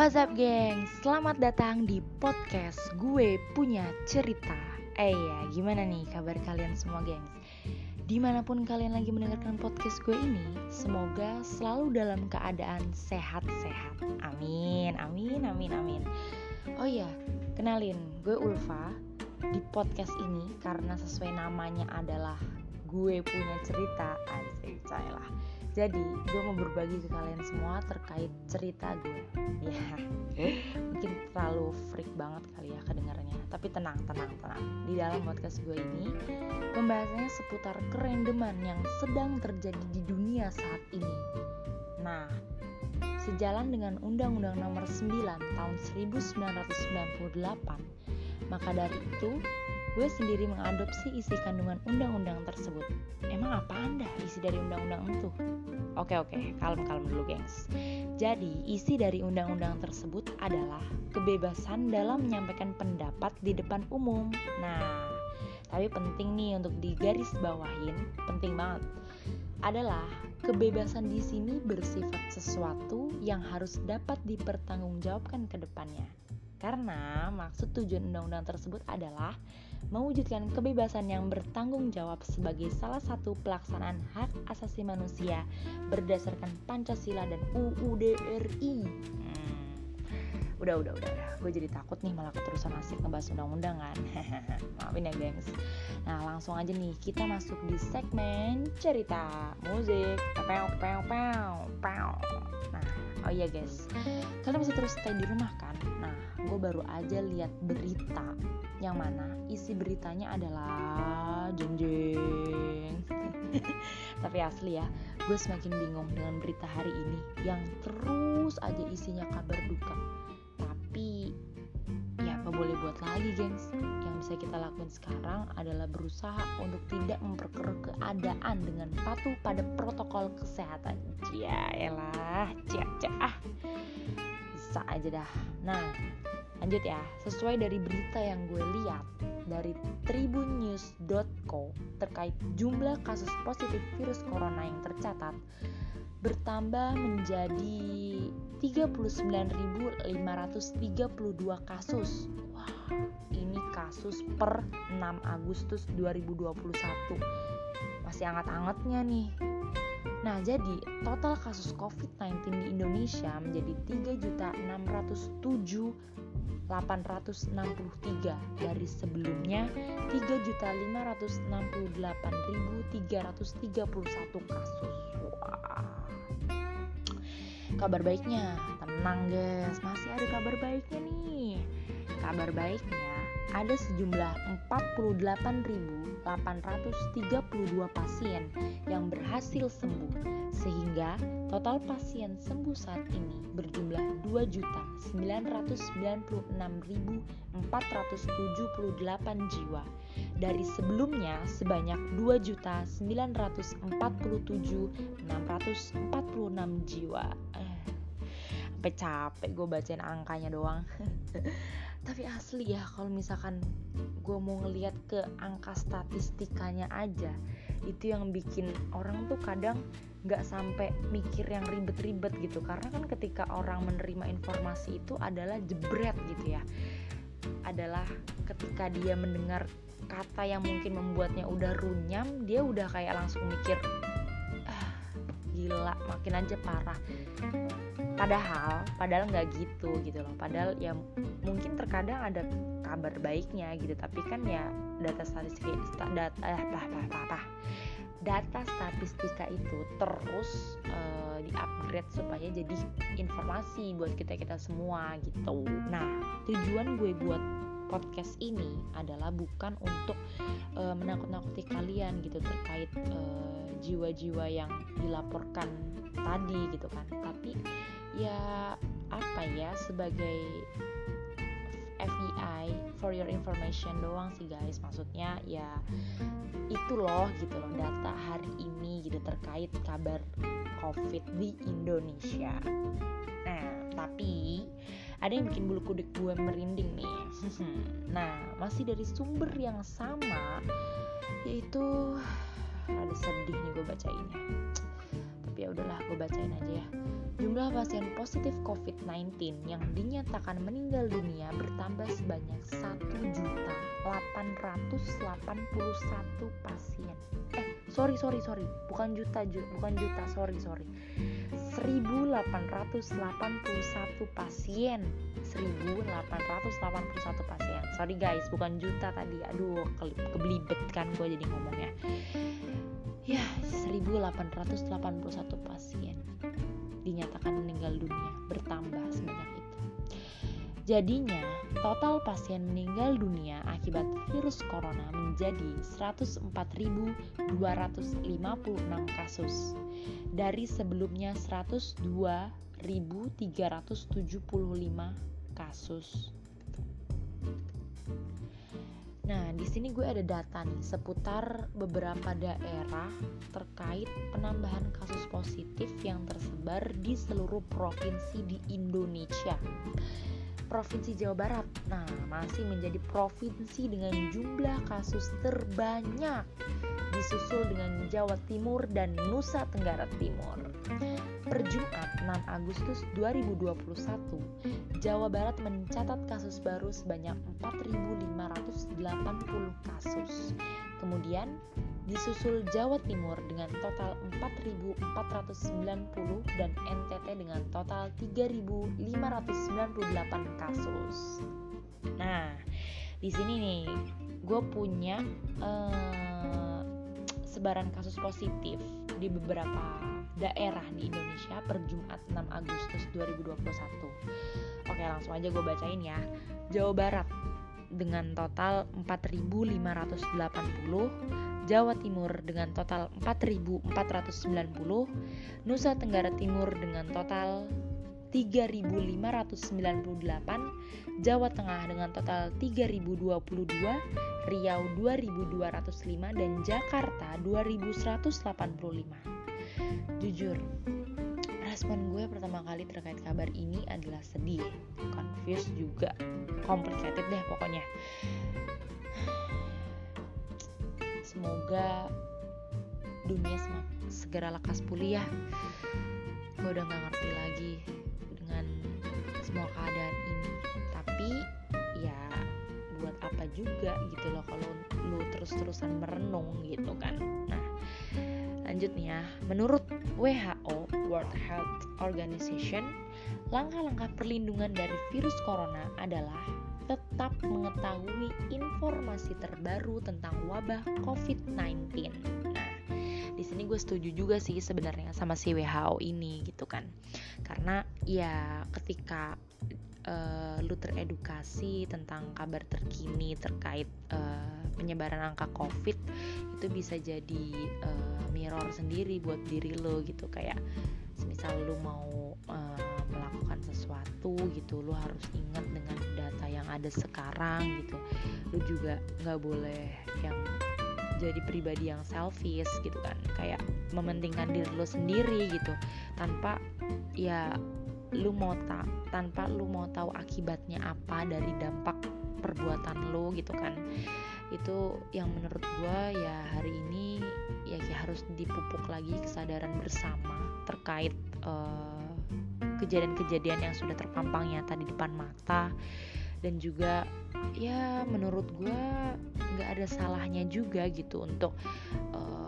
What's up geng, selamat datang di podcast gue punya cerita. Eh ya, gimana nih kabar kalian semua gengs? Di mana pun kalian lagi mendengarkan podcast gue ini Semoga selalu dalam keadaan sehat-sehat. Amin, amin, amin, amin. Oh iya, kenalin gue Ulfa. Di podcast ini karena sesuai namanya adalah gue punya cerita Asik, lah jadi gue mau berbagi ke kalian semua terkait cerita gue ya mungkin terlalu freak banget kali ya kedengarannya. Tapi tenang tenang tenang. Di dalam podcast gue ini pembahasannya seputar kerendeman yang sedang terjadi di dunia saat ini. Nah sejalan dengan Undang-Undang Nomor 9 tahun 1998 maka dari itu gue sendiri mengadopsi isi kandungan undang-undang tersebut. Emang apa anda isi dari undang-undang itu? Oke oke, kalem-kalem dulu gengs. Jadi, isi dari undang-undang tersebut adalah kebebasan dalam menyampaikan pendapat di depan umum. Nah, tapi penting nih untuk digaris bawahin, penting banget adalah kebebasan di sini bersifat sesuatu yang harus dapat dipertanggungjawabkan ke depannya. Karena maksud tujuan undang-undang tersebut adalah mewujudkan kebebasan yang bertanggung jawab sebagai salah satu pelaksanaan hak asasi manusia berdasarkan Pancasila dan UUD RI. Hmm. Udah, udah, udah, udah. Gue jadi takut nih malah keterusan asik ngebahas undang-undang kan. Maafin ya, gengs. Nah, langsung aja nih kita masuk di segmen cerita musik. Pew, pew, pew, pew. Nah, oh iya guys, kalian bisa terus stay di rumah kan? Nah, gue baru aja lihat berita. Yang mana? Isi beritanya adalah jeng jeng tapi asli ya gue semakin bingung dengan berita hari ini yang terus aja isinya kabar duka. Tapi ya apa boleh buat lagi gengs? Yang bisa kita lakuin sekarang adalah berusaha untuk tidak memperkeruh keadaan dengan patuh pada protokol kesehatan. Ya elah. Cia cia bisa aja dah nah Lanjut ya, sesuai dari berita yang gue lihat dari tribunnews.co terkait jumlah kasus positif virus corona yang tercatat bertambah menjadi 39.532 kasus. Wah, ini kasus per 6 Agustus 2021. Masih hangat-hangatnya nih. Nah, jadi total kasus COVID-19 di Indonesia menjadi 3.607 863 dari sebelumnya 3.568.331 kasus. Wah. Kabar baiknya, tenang guys, masih ada kabar baiknya nih. Kabar baiknya ada sejumlah 48.832 pasien yang berhasil sembuh sehingga total pasien sembuh saat ini berjumlah 2.996.478 jiwa. Dari sebelumnya sebanyak 2.947.646 jiwa. Eh, capek gue bacain angkanya doang tapi asli ya kalau misalkan gue mau ngeliat ke angka statistikanya aja itu yang bikin orang tuh kadang nggak sampai mikir yang ribet-ribet gitu. Karena kan ketika orang menerima informasi itu adalah jebret gitu ya. Adalah ketika dia mendengar kata yang mungkin membuatnya udah runyam dia udah kayak langsung mikir gila makin aja parah. Padahal padahal nggak gitu gitu loh. Padahal ya mungkin terkadang ada kabar baiknya gitu tapi kan ya data statistik data eh, bah, bah, bah, bah. data statistika itu terus uh, di-upgrade supaya jadi informasi buat kita kita semua gitu. Nah tujuan gue buat podcast ini adalah bukan untuk uh, menakut-nakuti kalian gitu terkait jiwa jiwa-jiwa yang dilaporkan tadi gitu kan. Tapi ya apa ya sebagai FBI for your information doang sih guys. Maksudnya ya itu loh gitu loh data hari ini gitu terkait kabar covid di Indonesia. Nah tapi ada yang bikin bulu kuduk gue merinding nih. Nah masih dari sumber yang sama yaitu ada sedih nih gue bacainnya. Tapi ya udahlah gue bacain aja ya jumlah pasien positif COVID-19 yang dinyatakan meninggal dunia bertambah sebanyak 1.881 pasien. Eh, sorry sorry sorry, bukan juta, ju bukan juta, sorry sorry. 1.881 pasien. 1.881 pasien. Sorry guys. Bukan juta tadi. Aduh ke kebelibet kan gue jadi ngomongnya. Ya 1.881 pasien dinyatakan meninggal dunia bertambah sebanyak itu jadinya total pasien meninggal dunia akibat virus corona menjadi 104.256 kasus dari sebelumnya 102.375 kasus. Nah, di sini gue ada data nih seputar beberapa daerah terkait penambahan kasus positif yang tersebar di seluruh provinsi di Indonesia. Provinsi Jawa Barat, nah masih menjadi provinsi dengan jumlah kasus terbanyak disusul dengan Jawa Timur dan Nusa Tenggara Timur. Per Jumat 6 Agustus 2021, Jawa Barat mencatat kasus baru sebanyak 4.580 kasus. Kemudian disusul Jawa Timur dengan total 4.490 dan NTT dengan total 3.598 kasus. Nah, di sini nih gue punya uh, sebaran kasus positif di beberapa daerah di Indonesia per Jumat 6 Agustus 2021. Oke, langsung aja gue bacain ya. Jawa Barat dengan total 4.580, Jawa Timur dengan total 4.490, Nusa Tenggara Timur dengan total 3.598, Jawa Tengah dengan total 3.022, Riau 2.205, dan Jakarta 2.185. Jujur, respon gue pertama kali terkait kabar ini adalah sedih, confused juga, complicated deh pokoknya. Semoga dunia segera lekas pulih ya. Gue udah gak ngerti lagi semua keadaan ini tapi ya buat apa juga gitu loh kalau lu terus-terusan merenung gitu kan nah lanjut nih ya menurut WHO World Health Organization langkah-langkah perlindungan dari virus corona adalah tetap mengetahui informasi terbaru tentang wabah COVID-19. Nah, di sini gue setuju juga sih sebenarnya sama si WHO ini gitu kan karena ya ketika uh, lu teredukasi tentang kabar terkini terkait uh, penyebaran angka covid itu bisa jadi uh, mirror sendiri buat diri lo gitu. Kayak misal lu mau uh, melakukan sesuatu gitu lu harus ingat dengan data yang ada sekarang gitu. Lu juga nggak boleh yang jadi pribadi yang selfish gitu kan. Kayak mementingkan diri lo sendiri gitu tanpa ya lu mau tak tanpa lu mau tahu akibatnya apa dari dampak perbuatan lo gitu kan. Itu yang menurut gue ya hari ini ya harus dipupuk lagi kesadaran bersama terkait eh, kejadian-kejadian yang sudah terpampang nyata di depan mata. Dan juga ya menurut gue nggak ada salahnya juga gitu untuk uh,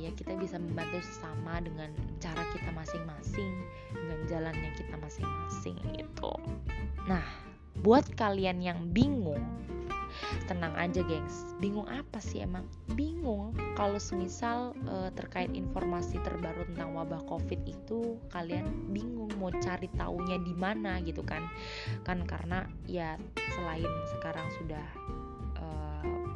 ya kita bisa membantu sesama dengan cara kita masing-masing dengan jalannya kita masing-masing gitu. Nah buat kalian yang bingung tenang aja gengs. Bingung apa sih emang? Bingung. Kalau semisal uh, terkait informasi terbaru tentang wabah covid itu kalian bingung mau cari taunya di mana gitu kan. Kan karena ya selain sekarang sudah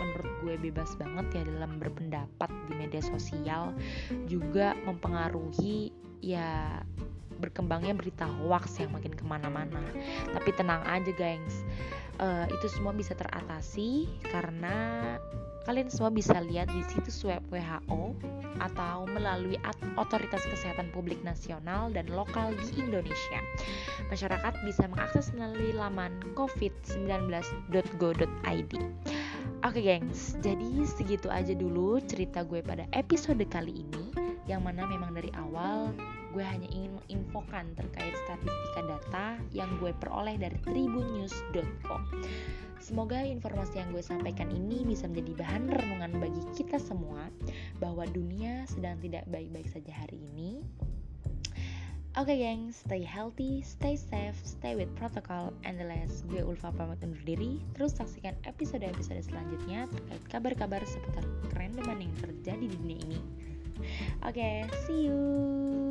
menurut gue bebas banget ya dalam berpendapat di media sosial juga mempengaruhi ya berkembangnya berita hoax yang makin ke mana-mana tapi tenang aja gengs uh, itu semua bisa teratasi karena kalian semua bisa lihat di situs web WHO atau melalui otoritas kesehatan publik nasional dan lokal di Indonesia. Masyarakat bisa mengakses melalui laman covid19.go.id. Oke gengs, jadi segitu aja dulu cerita gue pada episode kali ini yang mana memang dari awal gue hanya ingin menginfokan terkait statistika data yang gue peroleh dari tribunnews.com. Semoga informasi yang gue sampaikan ini bisa menjadi bahan renungan bagi kita semua bahwa dunia sedang tidak baik-baik saja hari ini. Oke okay, geng, stay healthy, stay safe, stay with protocol, and the last gue Ulfa pamit undur diri. Terus saksikan episode-episode selanjutnya terkait kabar-kabar seputar kerendeman yang terjadi di dunia ini. Oke, okay, see you.